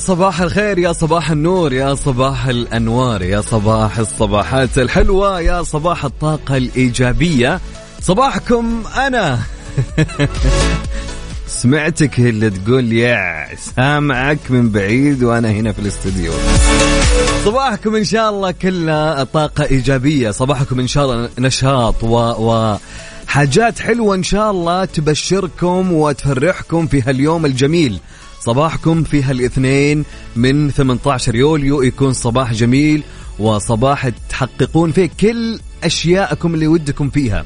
صباح الخير يا صباح النور يا صباح الأنوار يا صباح الصباحات الحلوة يا صباح الطاقة الإيجابية. صباحكم أنا. سمعتك اللي تقول يا سامعك من بعيد وأنا هنا في الاستوديو صباحكم إن شاء الله كله طاقة إيجابية. صباحكم إن شاء الله نشاط و, و حاجات حلوة إن شاء الله تبشركم وتفرحكم في هاليوم الجميل. صباحكم في هالاثنين من 18 يوليو يكون صباح جميل وصباح تحققون فيه كل أشياءكم اللي ودكم فيها.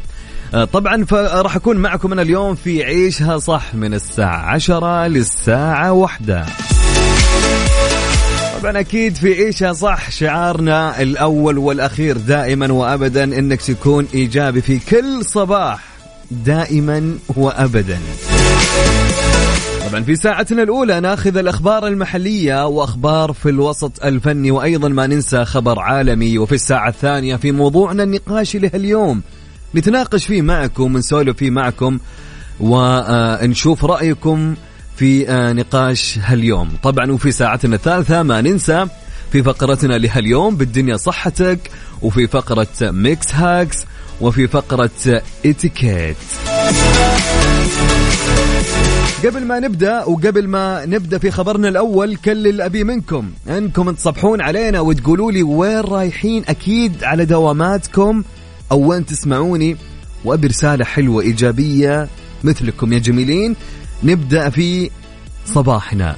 آه، طبعا راح أكون معكم أنا اليوم في عيشها صح من الساعة عشرة للساعة واحدة. طبعا أكيد في عيشها صح شعارنا الأول والأخير دائما وابدا إنك تكون إيجابي في كل صباح دائما وابدا. طبعا. في ساعتنا الأولى ناخذ الأخبار المحلية وأخبار في الوسط الفني وأيضا ما ننسى خبر عالمي. وفي الساعة الثانية في موضوعنا النقاشي لهاليوم. نتناقش فيه معكم ونسولف فيه معكم ونشوف رأيكم في آه، نقاش هاليوم. طبعا وفي ساعتنا الثالثة ما ننسى في فقرتنا لهاليوم بالدنيا صحتك وفي فقرة Mix Hacks وفي فقرة اتيكيت. قبل ما نبدأ وقبل ما نبدأ في خبرنا الأول كل اللي أبي منكم. أنكم تصبحون علينا وتقولوا لي وين رايحين أكيد على دواماتكم أو وين تسمعوني. وأبي رسالة حلوة إيجابية مثلكم يا جميلين. نبدأ في صباحنا.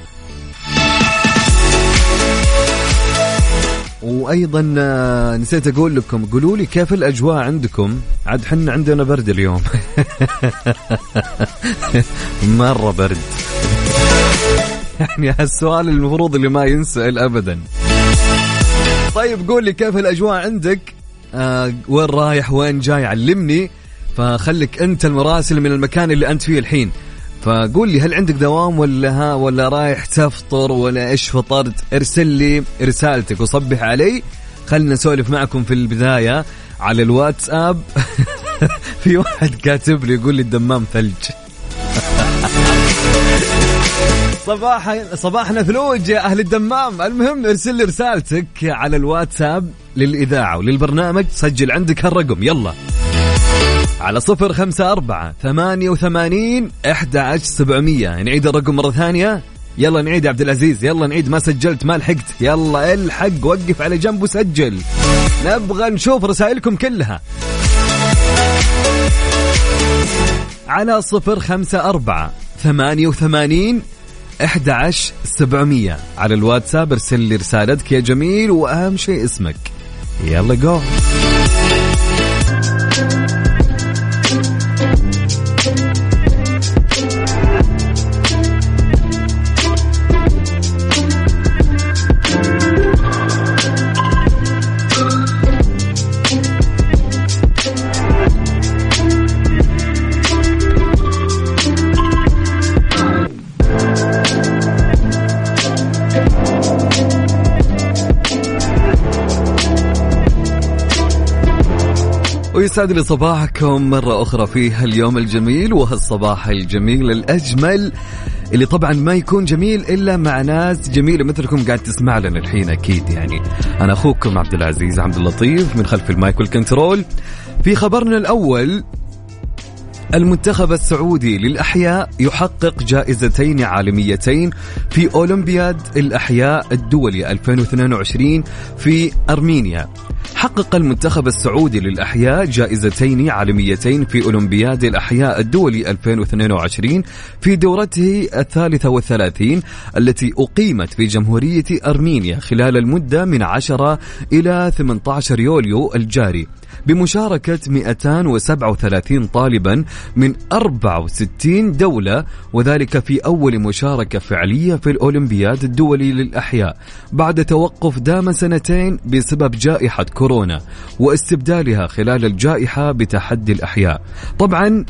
وأيضا آه، نسيت أقول لكم قولوا لي كيف الأجواء عندكم؟ عاد حنا عندنا برد اليوم. مرة برد. يعني هالسؤال المفروض اللي ما ينسأل ابدا. طيب قول لي كيف الأجواء عندك؟ آه وين رايح؟ وين جاي؟ علمني. فخليك أنت المراسل من المكان اللي أنت فيه الحين. فقول لي هل عندك دوام ولا ها ولا رايح تفطر ولا إيش فطرت؟ ارسل لي رسالتك وصبح علي. خلنا نسولف معكم في البداية على الواتساب. في واحد كاتب لي يقول لي الدمام ثلج. صباح صباحنا ثلوج يا أهل الدمام. المهم ارسل لي رسالتك على الواتساب للإذاعة وللبرنامج. سجل عندك هالرقم يلا. على صفر خمسة أربعة ثمانية وثمانين إحدى عشر سبعمية. نعيد الرقم مرة ثانية. يلا نعيد عبد العزيز. يلا نعيد ما سجلت ما لحقت. يلا الحق وقف على جنب وسجل. نبغى نشوف رسائلكم كلها. على صفر خمسة أربعة ثمانية وثمانين إحدى عشر سبعمية. على الواتساب ارسل لي رسالتك يا جميل وأهم شيء اسمك. يلا جو ويسعد لي صباحكم مرة أخرى في هاليوم الجميل وهالصباح الجميل الأجمل اللي طبعا ما يكون جميل إلا مع ناس جميلة مثلكم قاعد تسمع لنا الحين أكيد يعني. أنا أخوكم عبد العزيز عبد اللطيف من خلف المايك والكنترول. في خبرنا الأول المنتخب السعودي للأحياء يحقق جائزتين عالميتين في أولمبياد الأحياء الدولي 2022 في أرمينيا. حقق المنتخب السعودي للأحياء جائزتين عالميتين في أولمبياد الأحياء الدولي 2022 في دورته الثالثة والثلاثين التي أقيمت في جمهورية أرمينيا خلال المدة من 10 إلى 18 يوليو الجاري. بمشاركة 237 طالبا من 64 دولة وذلك في أول مشاركة فعلية في الأولمبياد الدولي للأحياء بعد توقف دام سنتين بسبب جائحة كورونا واستبدالها خلال الجائحة بتحدي الأحياء. طبعا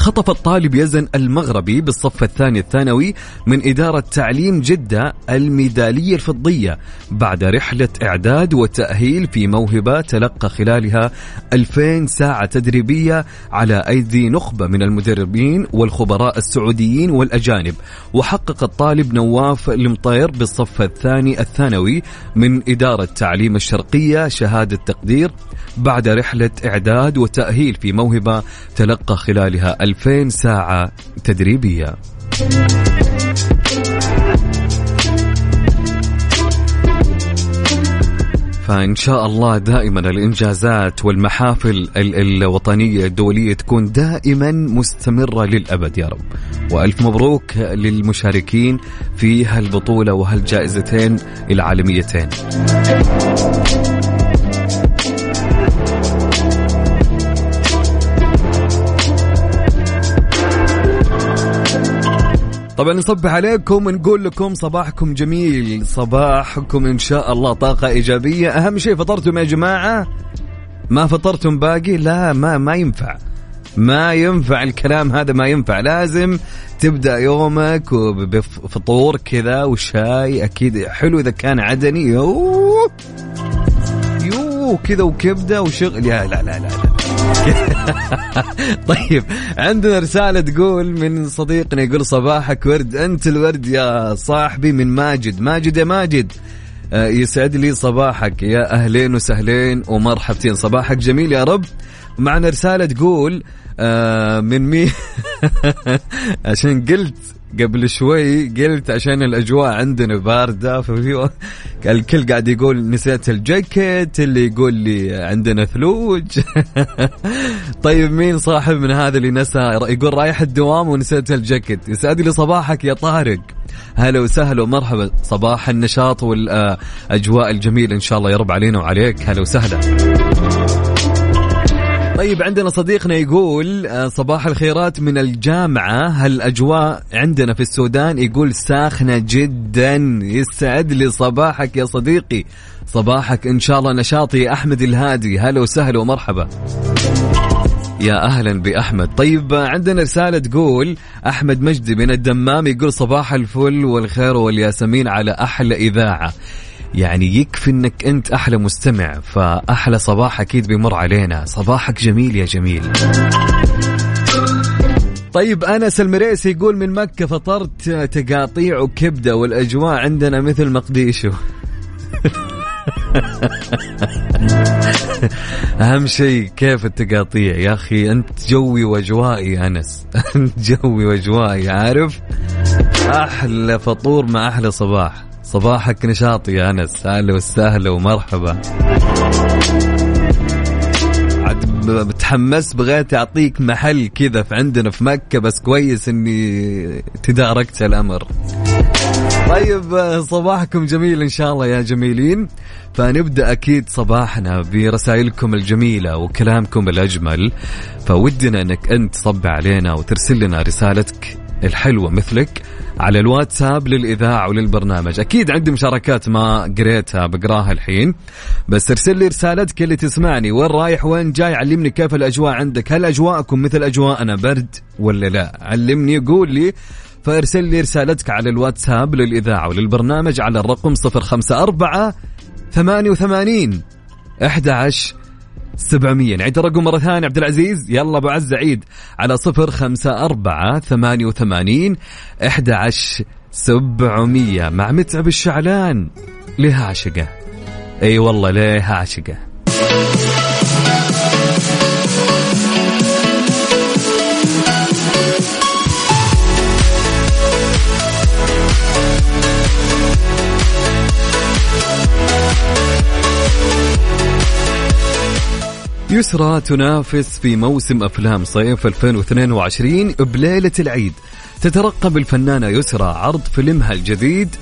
خطف الطالب يزن المغربي بالصف الثاني الثانوي من إدارة تعليم جدة الميدالية الفضية بعد رحلة إعداد وتأهيل في موهبة تلقى خلالها 2000 ساعة تدريبية على أيدي نخبة من المدربين والخبراء السعوديين والأجانب. وحقق الطالب نواف المطير بالصف الثاني الثانوي من إدارة تعليم الشرقية شهادة تقدير بعد رحلة إعداد وتأهيل في موهبة تلقى خلالها 2000 ساعة تدريبية. فإن شاء الله دائما الإنجازات والمحافل الوطنية الدولية تكون دائما مستمرة للأبد يا رب. وألف مبروك للمشاركين في هالبطولة وهالجائزتين العالميتين. طبعا نصبح عليكم ونقول لكم صباحكم جميل. صباحكم إن شاء الله طاقة إيجابية. أهم شيء فطرتم يا جماعة؟ ما فطرتم باقي؟ لا ما ما ينفع. ما ينفع الكلام هذا ما ينفع. لازم تبدأ يومك بفطور كذا وشاي أكيد حلو إذا كان عدني. يو يو كذا وكبدة وشغل. يا لا لا لا, لا. طيب عندنا رسالة تقول من صديقنا يقول صباحك ورد أنت الورد يا صاحبي من ماجد. ماجد يا ماجد آه، يسعد لي صباحك. يا أهلين وسهلين ومرحبتين. صباحك جميل يا رب. معنا رسالة تقول آه، من مين عشان قلت قبل شوي قلت عشان الأجواء عندنا باردة ففي الكل قاعد يقول نسيت الجاكيت اللي يقول لي عندنا ثلوج. طيب مين صاحب من هذا اللي نسى؟ يقول رايح الدوام ونسيت الجاكيت. يسعد لي صباحك يا طارق. هلا وسهلا ومرحبا. صباح النشاط والاجواء الجميله إن شاء الله يرب علينا وعليك. هلا وسهلا. طيب عندنا صديقنا يقول آه، صباح الخيرات من الجامعة. هالأجواء عندنا في السودان يقول ساخنة جدا. يسعد لي صباحك يا صديقي. صباحك إن شاء الله نشاطي. أحمد الهادي هلا وسهلا ومرحبا. يا أهلا بأحمد. طيب عندنا رسالة تقول أحمد مجدي من الدمام يقول صباح الفل والخير والياسمين على أحلى إذاعة. يعني يكفي إنك أنت أحلى مستمع فأحلى صباح أكيد بيمر علينا. صباحك جميل يا جميل. طيب انس المريسي يقول من مكة فطرت تقاطيع وكبدة والأجواء عندنا مثل مقديشو. أهم شيء كيف التقاطيع؟ يا أخي أنت جوي وأجوائي أنس. أنت جوي وأجوائي عارف؟ أحلى فطور مع أحلى صباح. صباحك نشاطي يا أنس أهلا وسهلا ومرحبا. عاد بتحمس بغيت أعطيك محل كذا في عندنا في مكة بس كويس إني تداركت الأمر. طيب صباحكم جميل إن شاء الله يا جميلين. فنبدأ أكيد صباحنا برسائلكم الجميلة وكلامكم الأجمل. فودنا إنك أنت تصب علينا وترسل لنا رسالتك. الحلوة مثلك على الواتساب للإذاعة وللبرنامج. أكيد عندي مشاركات ما قريتها بقراها الحين بس ارسل لي رسالتك اللي تسمعني. وين رايح؟ وين جاي؟ علمني كيف الأجواء عندك. هل أجواءكم مثل أجواءنا برد ولا لا؟ علمني قول لي. فارسل لي رسالتك على الواتساب للإذاعة وللبرنامج على الرقم 054 88 11 700 نعيد الرقم مرة ثانية عبد العزيز. يلا أبو عز عيد على صفر خمسة أربعة ثمانية وثمانين إحدى عشر سبعمية. مع متعب الشعلان. لها عشقة أي والله لها عشقة يسرى تنافس في موسم أفلام صيف 2022 بليلة العيد. تترقب الفنانة يسرى عرض فيلمها الجديد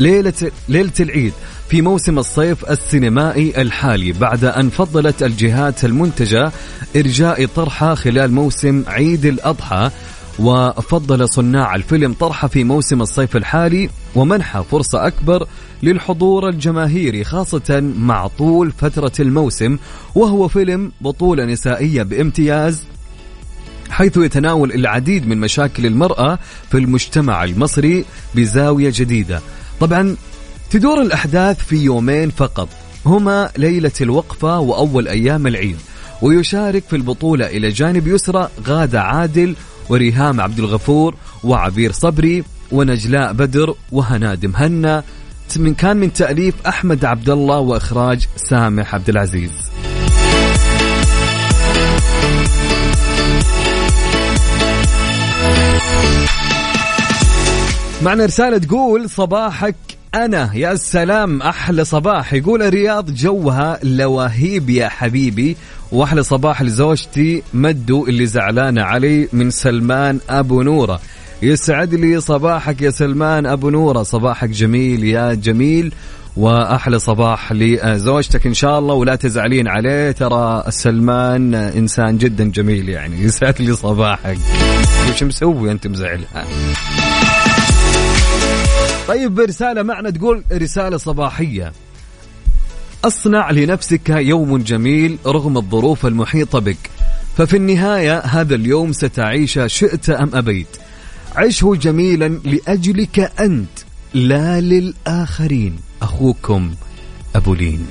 ليلة ليلة العيد في موسم الصيف السينمائي الحالي بعد أن فضلت الجهات المنتجة إرجاء طرحه خلال موسم عيد الأضحى وفضل صناع الفيلم طرحه في موسم الصيف الحالي ومنحه فرصة أكبر للحضور الجماهيري خاصة مع طول فترة الموسم وهو فيلم بطولة نسائية بامتياز حيث يتناول العديد من مشاكل المرأة في المجتمع المصري بزاوية جديدة. طبعا تدور الأحداث في يومين فقط هما ليلة الوقفة وأول أيام العيد ويشارك في البطولة إلى جانب يسرى غادة عادل وريهام عبد الغفور وعبير صبري ونجلاء بدر وهناد مهنا من كان من تأليف أحمد عبد الله وإخراج سامح عبد العزيز. معنا رسالة تقول صباحك أنا يا سلام أحلى صباح. يقول الرياض جوها لواهيب يا حبيبي. وأحلى صباح لزوجتي مدو اللي زعلانة علي من سلمان أبو نورة. يسعد لي صباحك يا سلمان أبو نورة. صباحك جميل يا جميل. وأحلى صباح لزوجتك إن شاء الله. ولا تزعلين عليه. ترى سلمان إنسان جدا جميل يعني. يسعد لي صباحك. وش مسوي أنت مزعلها؟ طيب رسالة معنا تقول رسالة صباحية. أصنع لنفسك يوم جميل رغم الظروف المحيطة بك. ففي النهاية هذا اليوم ستعيش شئت أم أبيت. عشه جميلا لأجلك أنت لا للآخرين. أخوكم أبو لين.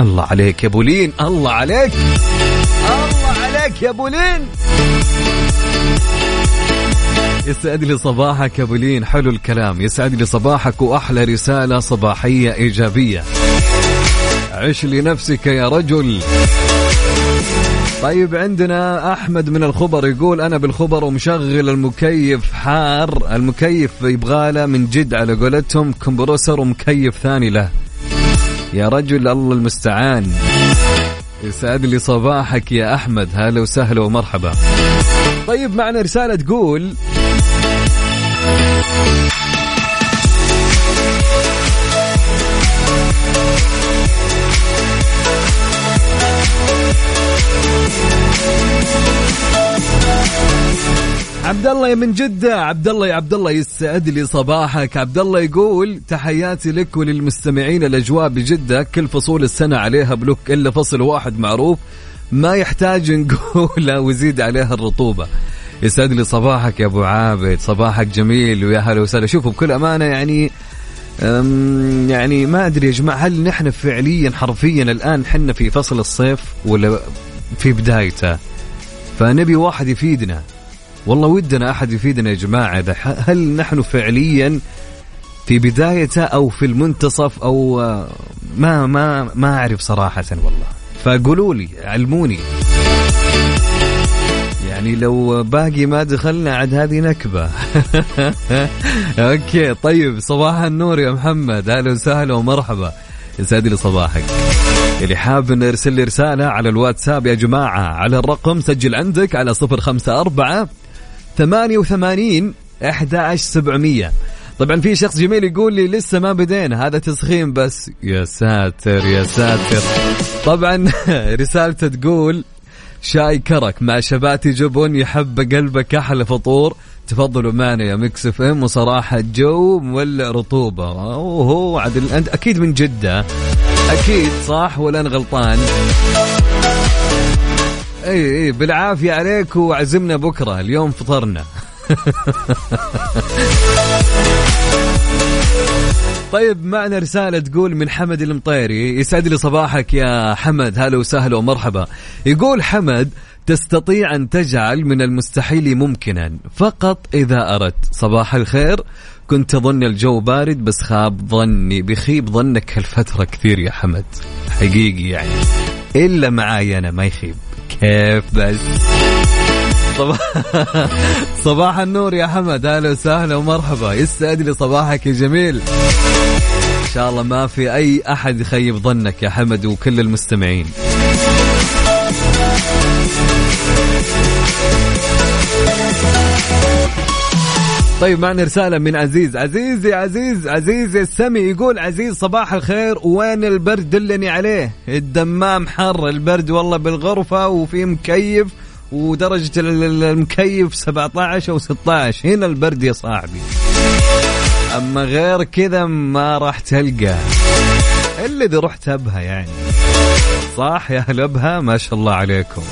الله عليك يا أبو لين. الله عليك. الله عليك يا أبو لين. يسعد لي صباحك يا بولين حلو الكلام. يسعد لي صباحك وأحلى رسالة صباحية إيجابية. عش لنفسك يا رجل. طيب عندنا أحمد من الخبر يقول أنا بالخبر ومشغل المكيف حار. المكيف يبغاله من جد على قولتهم كمبروسر ومكيف ثاني له. يا رجل الله المستعان. يسعد لي صباحك يا أحمد. هلا وسهلا ومرحبا. طيب معنا رسالة تقول عبد الله من جدة عبد الله يا عبد الله يسعد لي صباحك. عبد الله يقول تحياتي لك وللمستمعين الأجواء بجدة. كل فصول السنة عليها بلوك إلا فصل واحد معروف. ما يحتاج نقوله ويزيد عليها الرطوبة. يسعد لي صباحك يا أبو عابد صباحك جميل ويا هلا وسهلا. شوفوا بكل أمانة يعني يعني ما أدري يا جماعة هل نحن فعليا حرفيا الآن حنا في فصل الصيف ولا في بدايته؟ فنبي واحد يفيدنا. والله ودنا أحد يفيدنا يا جماعة هل نحن فعليا في بدايته أو في المنتصف أو آه، ما ما ما أعرف صراحة والله. فقولوا لي علموني. يعني لو باقي ما دخلنا عاد هذه نكبة. أوكي طيب صباح النور يا محمد. أهلا وسهلا ومرحبا. يسعد لي صباحك. اللي حاب إنه يرسل لي رسالة على الواتساب يا جماعة على الرقم سجل عندك على صفر خمسة أربعة ثمانية وثمانين أحد عشر سبعمية. طبعا في شخص جميل يقول لي لسه ما بدينا هذا تسخين بس. يا ساتر يا ساتر. طبعا رسالته تقول شاي كرك مع شباتي جبن يحب قلبك أحلى فطور. تفضلوا معنا يا Mix FM وصراحة جو مولع رطوبة. وهو عدل أنت أكيد من جدة. أكيد صح ولا أنا غلطان؟ إي إي بالعافية عليك وعزمنا بكرة. اليوم فطرنا. طيب معنا رسالة تقول من حمد المطيري يسعد لي صباحك يا حمد. هلا وسهلا ومرحبا. يقول حمد تستطيع أن تجعل من المستحيل ممكنا فقط إذا أردت. صباح الخير. كنت أظن الجو بارد بس خاب ظني بخيب ظنك هالفترة كثير يا حمد. حقيقي يعني. إلا معاي أنا ما يخيب. كيف بس؟ صباح صباح النور يا حمد. أهلا وسهلا ومرحبا. يسعد لي صباحك يا جميل إن شاء الله ما في أي أحد يخيب ظنك يا حمد وكل المستمعين. طيب معنا رسالة من عزيز. عزيزي عزيز عزيز السمي يقول عزيز صباح الخير. وين البرد دلني عليه؟ الدمام حر البرد والله بالغرفة وفي مكيف ودرجة المكيف 17 أو 16 هنا البرد يا صاحبي. أما غير كذا ما راح تلقى. إلا إذا رحت أبها يعني. صح يا أهل أبها؟ ما شاء الله عليكم.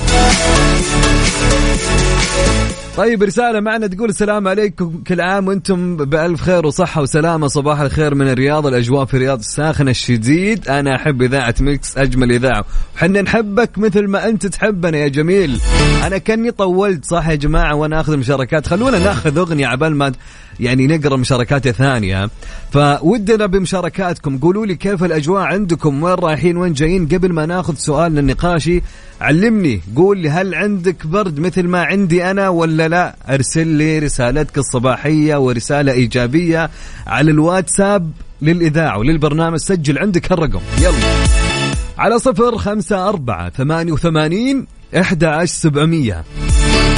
طيب رسالة معنا تقول السلام عليكم كل عام وأنتم بألف خير وصحة وسلامة. صباح الخير من الرياض الأجواء في الرياض الساخنة الشديد. أنا أحب إذاعة ميكس أجمل إذاعة. وحنا نحبك مثل ما أنت تحبنا يا جميل. أنا كني طولت صح يا جماعة؟ وأنا أخذ المشاركات. خلونا ناخذ أغنية عبال ما يعني نقرأ مشاركات ثانية. فودنا بمشاركاتكم. قولوا لي كيف الأجواء عندكم؟ وين رايحين؟ وين جايين؟ قبل ما ناخذ سؤالنا النقاشي علمني. قول لي هل عندك برد مثل ما عندي أنا ولا لا؟ أرسل لي رسالتك الصباحية ورسالة إيجابية على الواتساب للإذاعة وللبرنامج. سجل عندك الرقم. يلا. على صفر خمسة أربعة ثمانية وثمانين إحدى عشر سبعمية.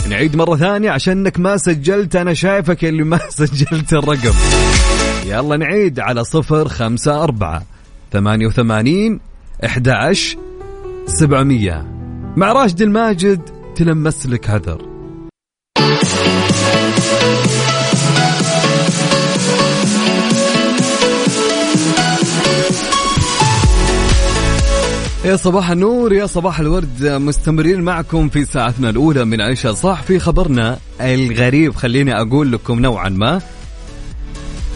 نعيد مرة ثانية عشانك ما سجلت. أنا شايفك اللي ما سجلت الرقم. يلا نعيد على صفر خمسة أربعة ثمانية وثمانين عشر سبعمية. مع راشد الماجد تلمس لك هذر يا صباح النور يا صباح الورد. مستمرين معكم في ساعتنا الأولى من عيشة صح في خبرنا الغريب. خليني أقول لكم نوعا ما.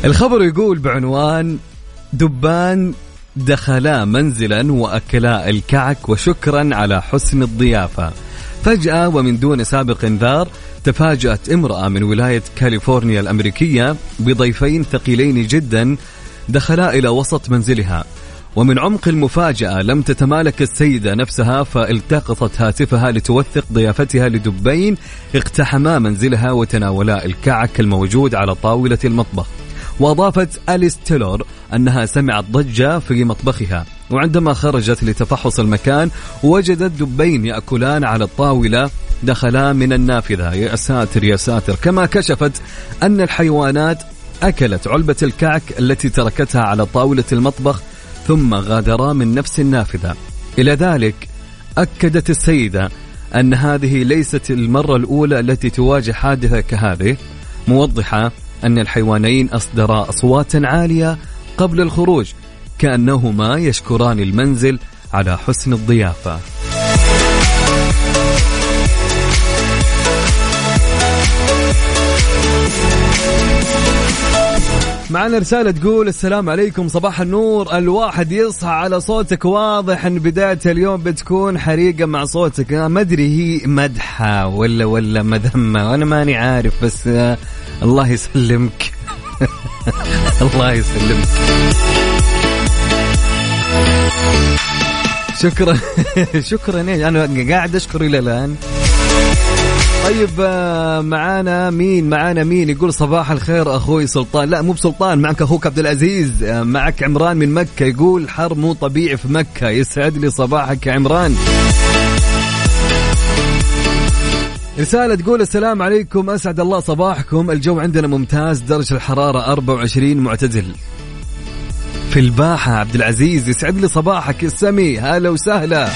الخبر يقول بعنوان دبان دخلا منزلا وأكلا الكعك وشكرا على حسن الضيافة. فجأة ومن دون سابق انذار تفاجأت امرأة من ولاية كاليفورنيا الأمريكية بضيفين ثقيلين جدا دخلا إلى وسط منزلها. ومن عمق المفاجأة لم تتمالك السيدة نفسها فالتقطت هاتفها لتوثق ضيافتها لدبين اقتحما منزلها وتناولا الكعك الموجود على طاولة المطبخ. وأضافت أليس تيلور أنها سمعت ضجة في مطبخها. وعندما خرجت لتفحص المكان وجدت دبين يأكلان على الطاولة دخلا من النافذة. يا ساتر يا ساتر. كما كشفت أن الحيوانات أكلت علبة الكعك التي تركتها على طاولة المطبخ ثم غادرا من نفس النافذة. إلى ذلك أكدت السيدة أن هذه ليست المرة الأولى التي تواجه حادثة كهذه موضحة أن الحيوانين أصدرا أصواتا عالية قبل الخروج كأنهما يشكران المنزل على حسن الضيافة. معنا رسالة تقول السلام عليكم صباح النور. الواحد يصحى على صوتك واضح إن بداية اليوم بتكون حريقة مع صوتك. ما أدري هي مدحة ولا ولا مذمة. وأنا ماني عارف بس الله يسلمك. الله يسلمك. شكرا. شكرا. أنا قاعد أشكر إلى الآن. طيب آه، معانا مين؟ معانا مين؟ يقول صباح الخير أخوي سلطان. لا مو بسلطان معك أخوك عبد العزيز. آه، معك عمران من مكة. يقول حر مو طبيعي في مكة. يسعد لي صباحك يا عمران. رسالة تقول السلام عليكم. أسعد الله صباحكم. الجو عندنا ممتاز. درجة الحرارة 24 معتدل في الباحة عبد العزيز يسعد لي صباحك السمي هلا وسهلا.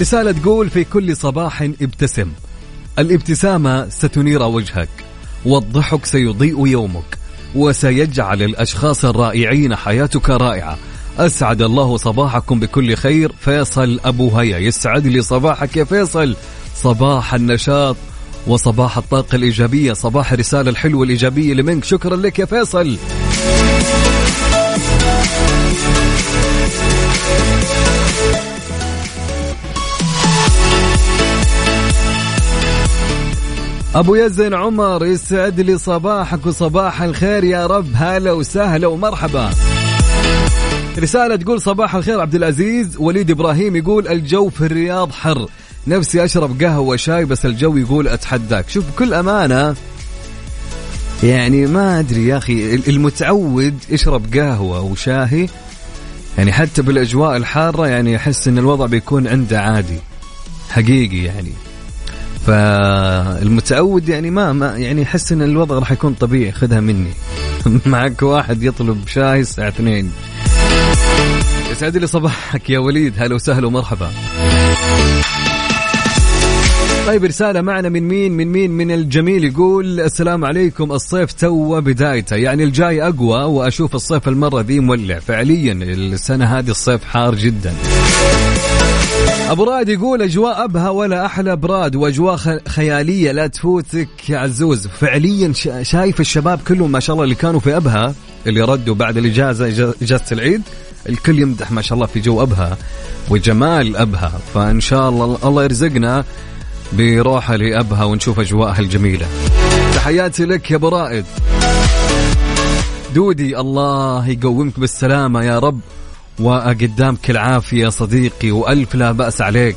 رسالة تقول في كل صباح ابتسم. الابتسامة ستنير وجهك والضحك سيضيء يومك وسيجعل الأشخاص الرائعين حياتك رائعة. أسعد الله صباحكم بكل خير. فيصل أبو هيا يسعد لي صباحك يا فيصل. صباح النشاط وصباح الطاقة الإيجابية صباح الرسالة الحلوة الإيجابية لمنك شكرا لك يا فيصل. أبو يزن عمر يسعد لي صباحك وصباح الخير يا رب. هلا وسهلا ومرحبا. رسالة تقول صباح الخير عبد العزيز. وليد إبراهيم يقول الجو في الرياض حر. نفسي أشرب قهوة شاي بس الجو يقول أتحداك. شوف بكل أمانة يعني ما أدري يا أخي المتعود يشرب قهوة وشاهي. يعني حتى بالأجواء الحارة يعني أحس إن الوضع بيكون عنده عادي. حقيقي يعني. فالمتعود يعني ما, ما يعني يحس إن الوضع راح يكون طبيعي خذها مني. معك واحد يطلب شاي الساعة 2 يسعد لي صباحك يا وليد هلا وسهلا ومرحبا. طيب رسالة معنا من مين؟ من مين؟ من الجميل يقول السلام عليكم الصيف تو بدايته. يعني الجاي أقوى وأشوف الصيف المرة ذي مولع. فعليا السنة هذه الصيف حار جدا. أبو راد يقول أجواء ابها ولا أحلى براد وأجواء خيالية لا تفوتك يا عزوز. فعليا شايف الشباب كلهم ما شاء الله اللي كانوا في ابها اللي ردوا بعد الإجازة إجازة العيد الكل يمدح ما شاء الله في جو ابها وجمال ابها فإن شاء الله الله يرزقنا بروحه لابها ونشوف أجواءها الجميلة. تحياتي لك يا أبو رائد. دودي الله يقومك بالسلامة يا رب. وقدامك العافيه يا صديقي وألف لا بأس عليك.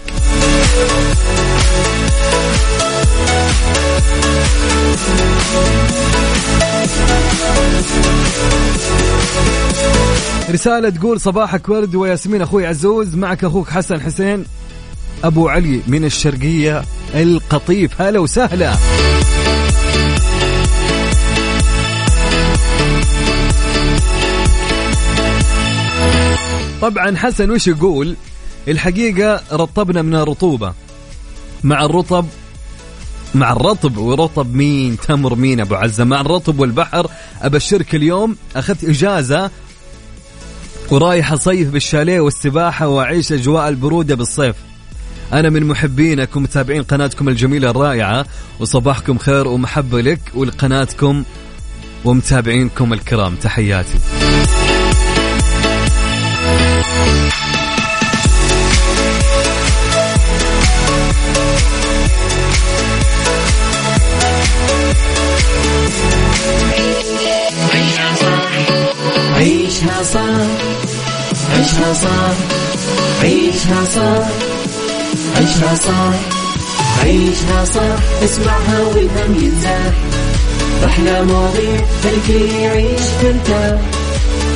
رسالة تقول صباحك ورد وياسمين أخوي عزوز. معك أخوك حسن حسين. أبو علي من الشرقية القطيف. هلا وسهلا. طبعا حسن وش يقول؟ الحقيقة رطبنا من الرطوبة. مع الرطب مع الرطب ورطب مين؟ تمر مين أبو عزة؟ مع الرطب والبحر أبشرك اليوم أخذت إجازة ورايح أصيف بالشاليه والسباحة وأعيش أجواء البرودة بالصيف. أنا من محبينك ومتابعين قناتكم الجميلة الرائعة وصباحكم خير ومحبة لك ولقناتكم ومتابعينكم الكرام. تحياتي. عيشها صح عيشها صح عيشها صح عيشها صح عيشها صح اسمعها والهم ينزاح. أحلى مواضيع خلي يعيش ترتاح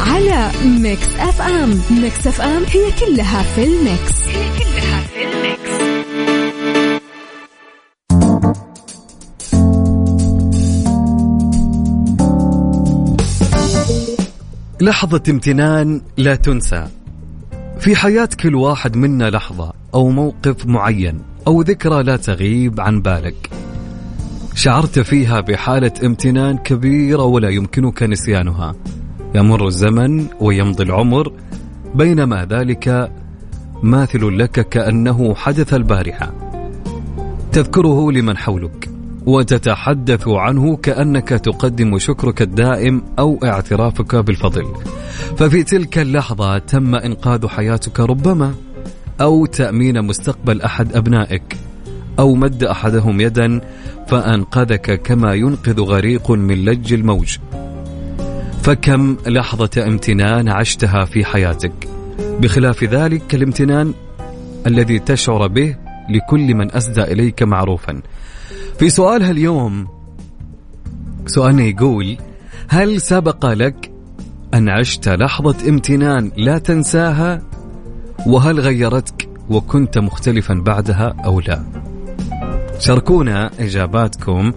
على Mix FM. Mix FM هي كلها في ال mix. هي كلها في ال mix. لحظة امتنان لا تنسى. في حياة كل واحد منا لحظة أو موقف معين أو ذكرى لا تغيب عن بالك. شعرت فيها بحالة امتنان كبيرة ولا يمكنك نسيانها. يمر الزمن ويمضي العمر بينما ذلك ماثل لك كأنه حدث البارحة. تذكره لمن حولك وتتحدث عنه كأنك تقدم شكرك الدائم أو اعترافك بالفضل. ففي تلك اللحظة تم إنقاذ حياتك ربما أو تأمين مستقبل أحد أبنائك أو مد أحدهم يدا فأنقذك كما ينقذ غريق من لج الموج. فكم لحظة امتنان عشتها في حياتك؟ بخلاف ذلك الامتنان الذي تشعر به لكل من أسدى إليك معروفا. في سؤالها اليوم سؤالنا يقول هل سبق لك أن عشت لحظة امتنان لا تنساها؟ وهل غيرتك وكنت مختلفا بعدها أو لا؟ شاركونا إجاباتكم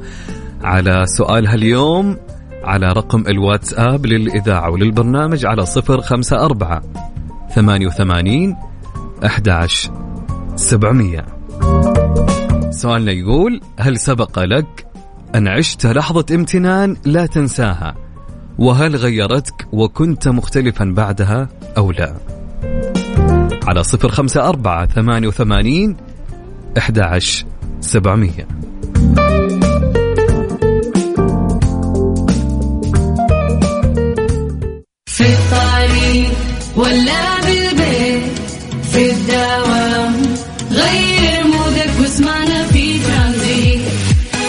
على سؤالها اليوم على رقم الواتساب للإذاعة وللبرنامج على 054 88 11 700 سؤالنا يقول هل سبق لك أن عشت لحظة امتنان لا تنساها؟ وهل غيرتك وكنت مختلفا بعدها أو لا؟ على 054 88 11 700 ولا بالبيت في الدوام غير مودك واسمعنا في ترانزيت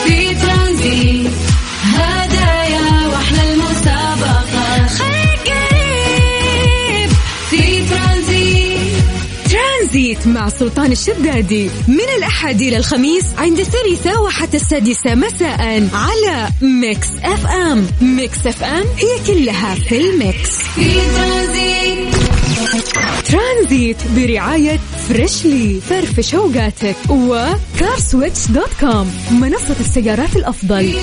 في ترانزيت. هدايا وأحلى المسابقة. خليك قريب في ترانزيت. ترانزيت مع سلطان الشدادي. من الأحد إلى الخميس عند الثالثة وحتى السادسة مساء على Mix FM. Mix FM هي كلها في ال mix. في ترانزيت. ترانزيت برعاية Freshly فرفش اوقاتك و CarSwitch dot com منصة السيارات الأفضل.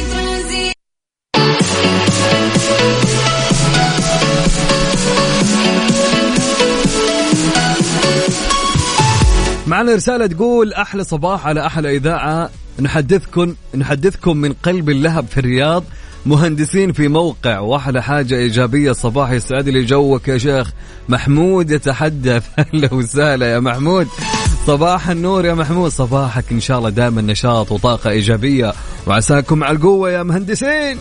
معنا رسالة تقول أحلى صباح على أحلى إذاعة. نحدثكم نحدثكم من قلب اللهب في الرياض. مهندسين في موقع واحلى حاجة إيجابية صباح يسعد لي جوك يا شيخ. محمود يتحدث. أهلا وسهلا يا محمود. صباح النور يا محمود. صباحك إن شاء الله دائما نشاط وطاقة إيجابية. وعساكم على القوة يا مهندسين.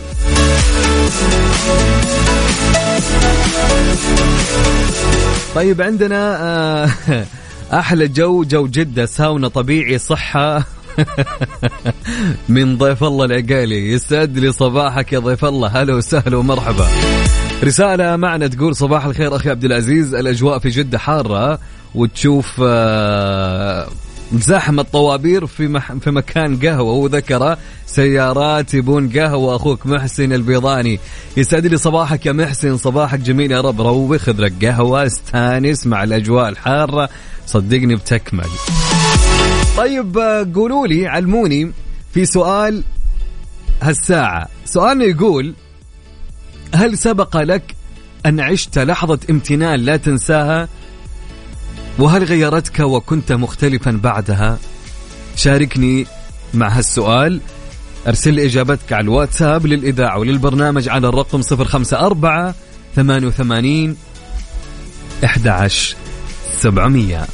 طيب عندنا آه، أحلى جو جو جدة ساونا طبيعي صحة. من ضيف الله العقالي. يسعد لي صباحك يا ضيف الله. هلا وسهلا ومرحبا. رسالة معنا تقول صباح الخير أخي عبد العزيز. الأجواء في جدة حارة وتشوف آه، زحمة طوابير في مح في مكان قهوة. هو ذكر سيارات يبون قهوة. أخوك محسن البيضاني. يسعد لي صباحك يا محسن. صباحك جميل يا رب. روي خذ لك قهوة. استانس مع الأجواء الحارة. صدقني بتكمل. طيب قولوا لي علموني في سؤال هالساعة. سؤالنا يقول هل سبق لك أن عشت لحظة امتنان لا تنساها؟ وهل غيرتك وكنت مختلفا بعدها؟ شاركني مع هالسؤال. أرسل لي إجابتك على الواتساب للإذاعة وللبرنامج على الرقم 054 88 11 700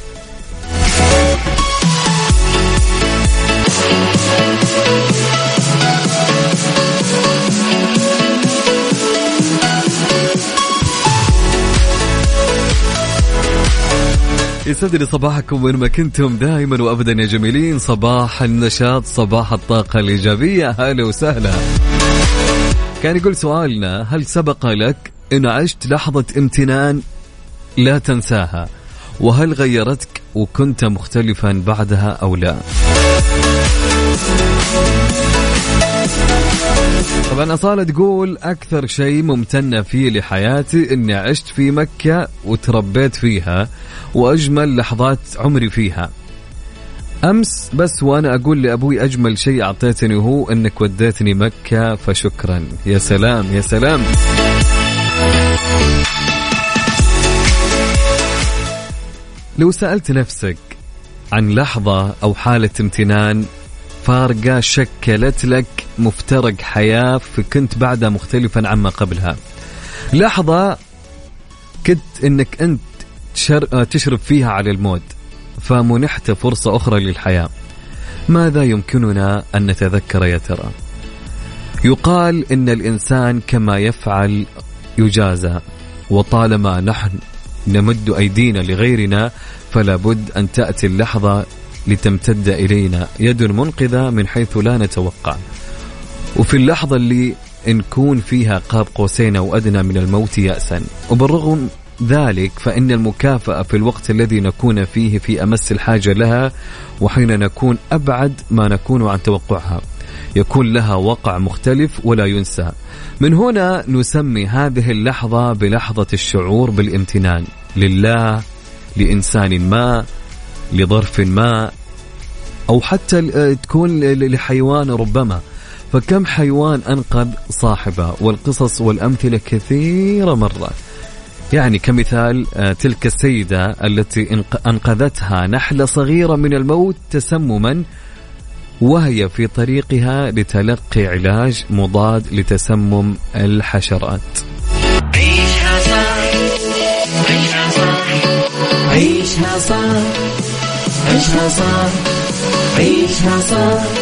يسعد لي صباحكم وين ما كنتم دائما وابدا يا جميلين. صباح النشاط صباح الطاقة الإيجابية. هلا وسهلا. كان يقول سؤالنا هل سبق لك إن عشت لحظة امتنان؟ لا تنساها. وهل غيرتك وكنت مختلفا بعدها أو لا؟ طبعا أصالة تقول أكثر شيء ممتنة فيه لحياتي إني عشت في مكة وتربيت فيها وأجمل لحظات عمري فيها. أمس بس وأنا أقول لأبوي أجمل شيء أعطيتني هو إنك وديتني مكة فشكرا. يا سلام يا سلام. لو سألت نفسك عن لحظة أو حالة امتنان فارقة شكلت لك مفترق حياة فكنت بعدها مختلفا عما قبلها. لحظة كنت إنك أنت تشر... تشرف فيها على الموت فمنحت فرصة أخرى للحياة. ماذا يمكننا أن نتذكر يا ترى؟ يقال إن الإنسان كما يفعل يجازى وطالما نحن نمد أيدينا لغيرنا فلا بد أن تأتي اللحظة لتمتد إلينا. يد منقذة من حيث لا نتوقع. وفي اللحظة اللي نكون فيها قاب قوسين أو أدنى من الموت يأسا. وبالرغم ذلك فإن المكافأة في الوقت الذي نكون فيه في أمس الحاجة لها وحين نكون أبعد ما نكون عن توقعها. يكون لها وقع مختلف ولا ينسى. من هنا نسمي هذه اللحظة بلحظة الشعور بالامتنان. لله لإنسان ما لظرف ما أو حتى تكون لحيوان ربما. فكم حيوان أنقذ صاحبه؟ والقصص والأمثلة كثيرة مرة. يعني كمثال آه، تلك السيدة التي أنقذتها نحلة صغيرة من الموت تسمما وهي في طريقها لتلقي علاج مضاد لتسمم الحشرات. عيشها صح عيشها صح عيشها صح عيشها صح عيشها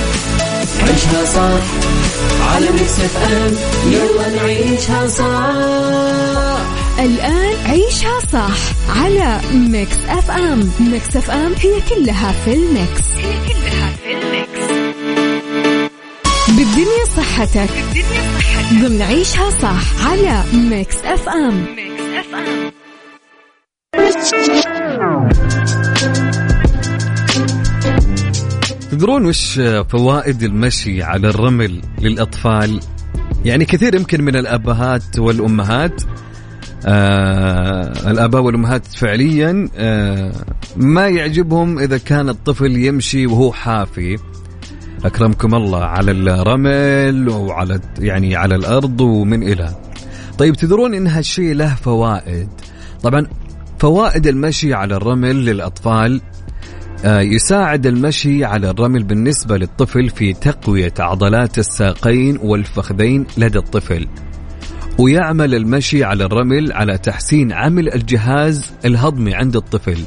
عيشها صح على Mix FM يلا نعيشها صح. الآن عيشها صح على Mix FM Mix FM هي كلها في ال mix. هي كلها في ال mix. بالدنيا صحتك. بالدنيا صحتك. ضمن عيشها صح على Mix FM Mix FM تدرون وش فوائد المشي على الرمل للأطفال؟ يعني كثير يمكن من الأبهات والأمهات آه الآباء والأمهات فعليا آه ما يعجبهم إذا كان الطفل يمشي وهو حافي. أكرمكم الله على الرمل وعلى يعني على الأرض ومن إلى. طيب تدرون إن هالشيء له فوائد. طبعا فوائد المشي على الرمل للأطفال يساعد المشي على الرمل بالنسبة للطفل في تقوية عضلات الساقين والفخذين لدى الطفل. ويعمل المشي على الرمل على تحسين عمل الجهاز الهضمي عند الطفل.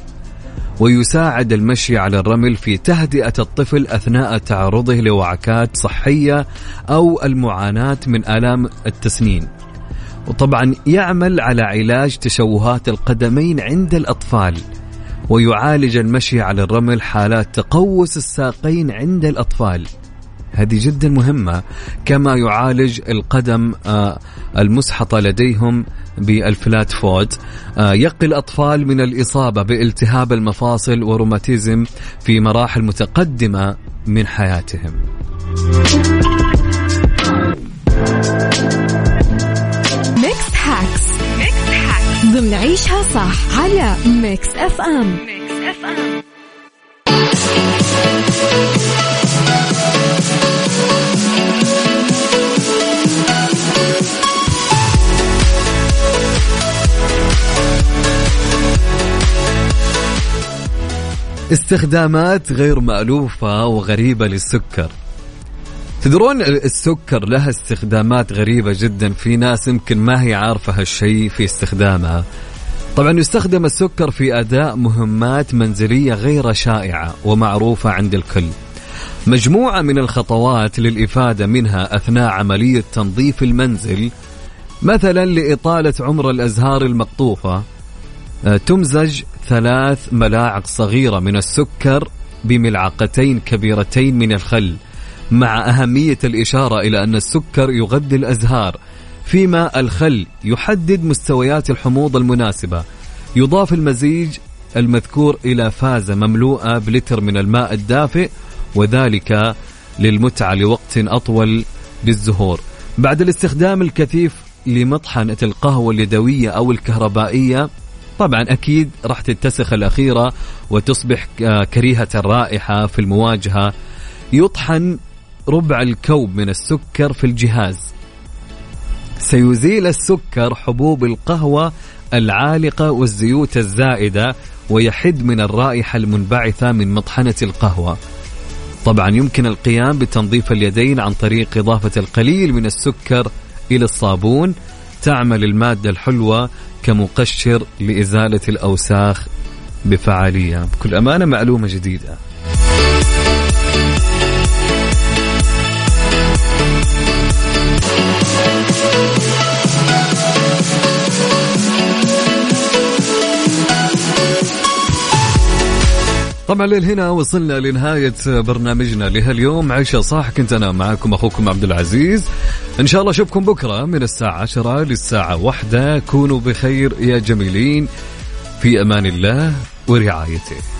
ويساعد المشي على الرمل في تهدئة الطفل أثناء تعرضه لوعكات صحية أو المعاناة من آلام التسنين. وطبعا يعمل على علاج تشوهات القدمين عند الأطفال. ويعالج المشي على الرمل حالات تقوس الساقين عند الأطفال. هذه جدا مهمة كما يعالج القدم آه، المسحطة لديهم بالفلات فوت آه، يقي الأطفال من الإصابة بالتهاب المفاصل وروماتيزم في مراحل متقدمة من حياتهم. ضمن عيشها صح على Mix FM Mix FM استخدامات غير مألوفة وغريبة للسكر. تدرون السكر لها استخدامات غريبة جدا. في ناس يمكن ما هي عارفة هالشيء في استخدامها. طبعا يستخدم السكر في أداء مهمات منزلية غير شائعة ومعروفة عند الكل. مجموعة من الخطوات للإفادة منها أثناء عملية تنظيف المنزل مثلا لإطالة عمر الأزهار المقطوفة. آه، تمزج ثلاث ملاعق صغيرة من السكر بملعقتين كبيرتين من الخل. مع أهمية الإشارة إلى أن السكر يغذي الأزهار فيما الخل يحدد مستويات الحموضة المناسبة. يضاف المزيج المذكور إلى فازة مملوءة بلتر من الماء الدافئ وذلك للمتعة لوقت أطول بالزهور بعد الاستخدام الكثيف لمطحنة القهوة اليدوية أو الكهربائية طبعا أكيد راح تتسخ الأخيرة وتصبح كريهة الرائحة في المواجهة. يطحن ربع الكوب من السكر في الجهاز. سيزيل السكر حبوب القهوة العالقة والزيوت الزائدة ويحد من الرائحة المنبعثة من مطحنة القهوة. طبعا يمكن القيام بتنظيف اليدين عن طريق إضافة القليل من السكر إلى الصابون تعمل المادة الحلوة كمقشر لإزالة الأوساخ بفعالية. بكل أمانة معلومة جديدة. طبعا لهنا وصلنا لنهاية برنامجنا لهاليوم. عيشة صح كنت أنا معكم أخوكم عبد العزيز. إن شاء الله أشوفكم بكرة من الساعة 10 للساعة 1 كونوا بخير يا جميلين. في أمان الله ورعايته.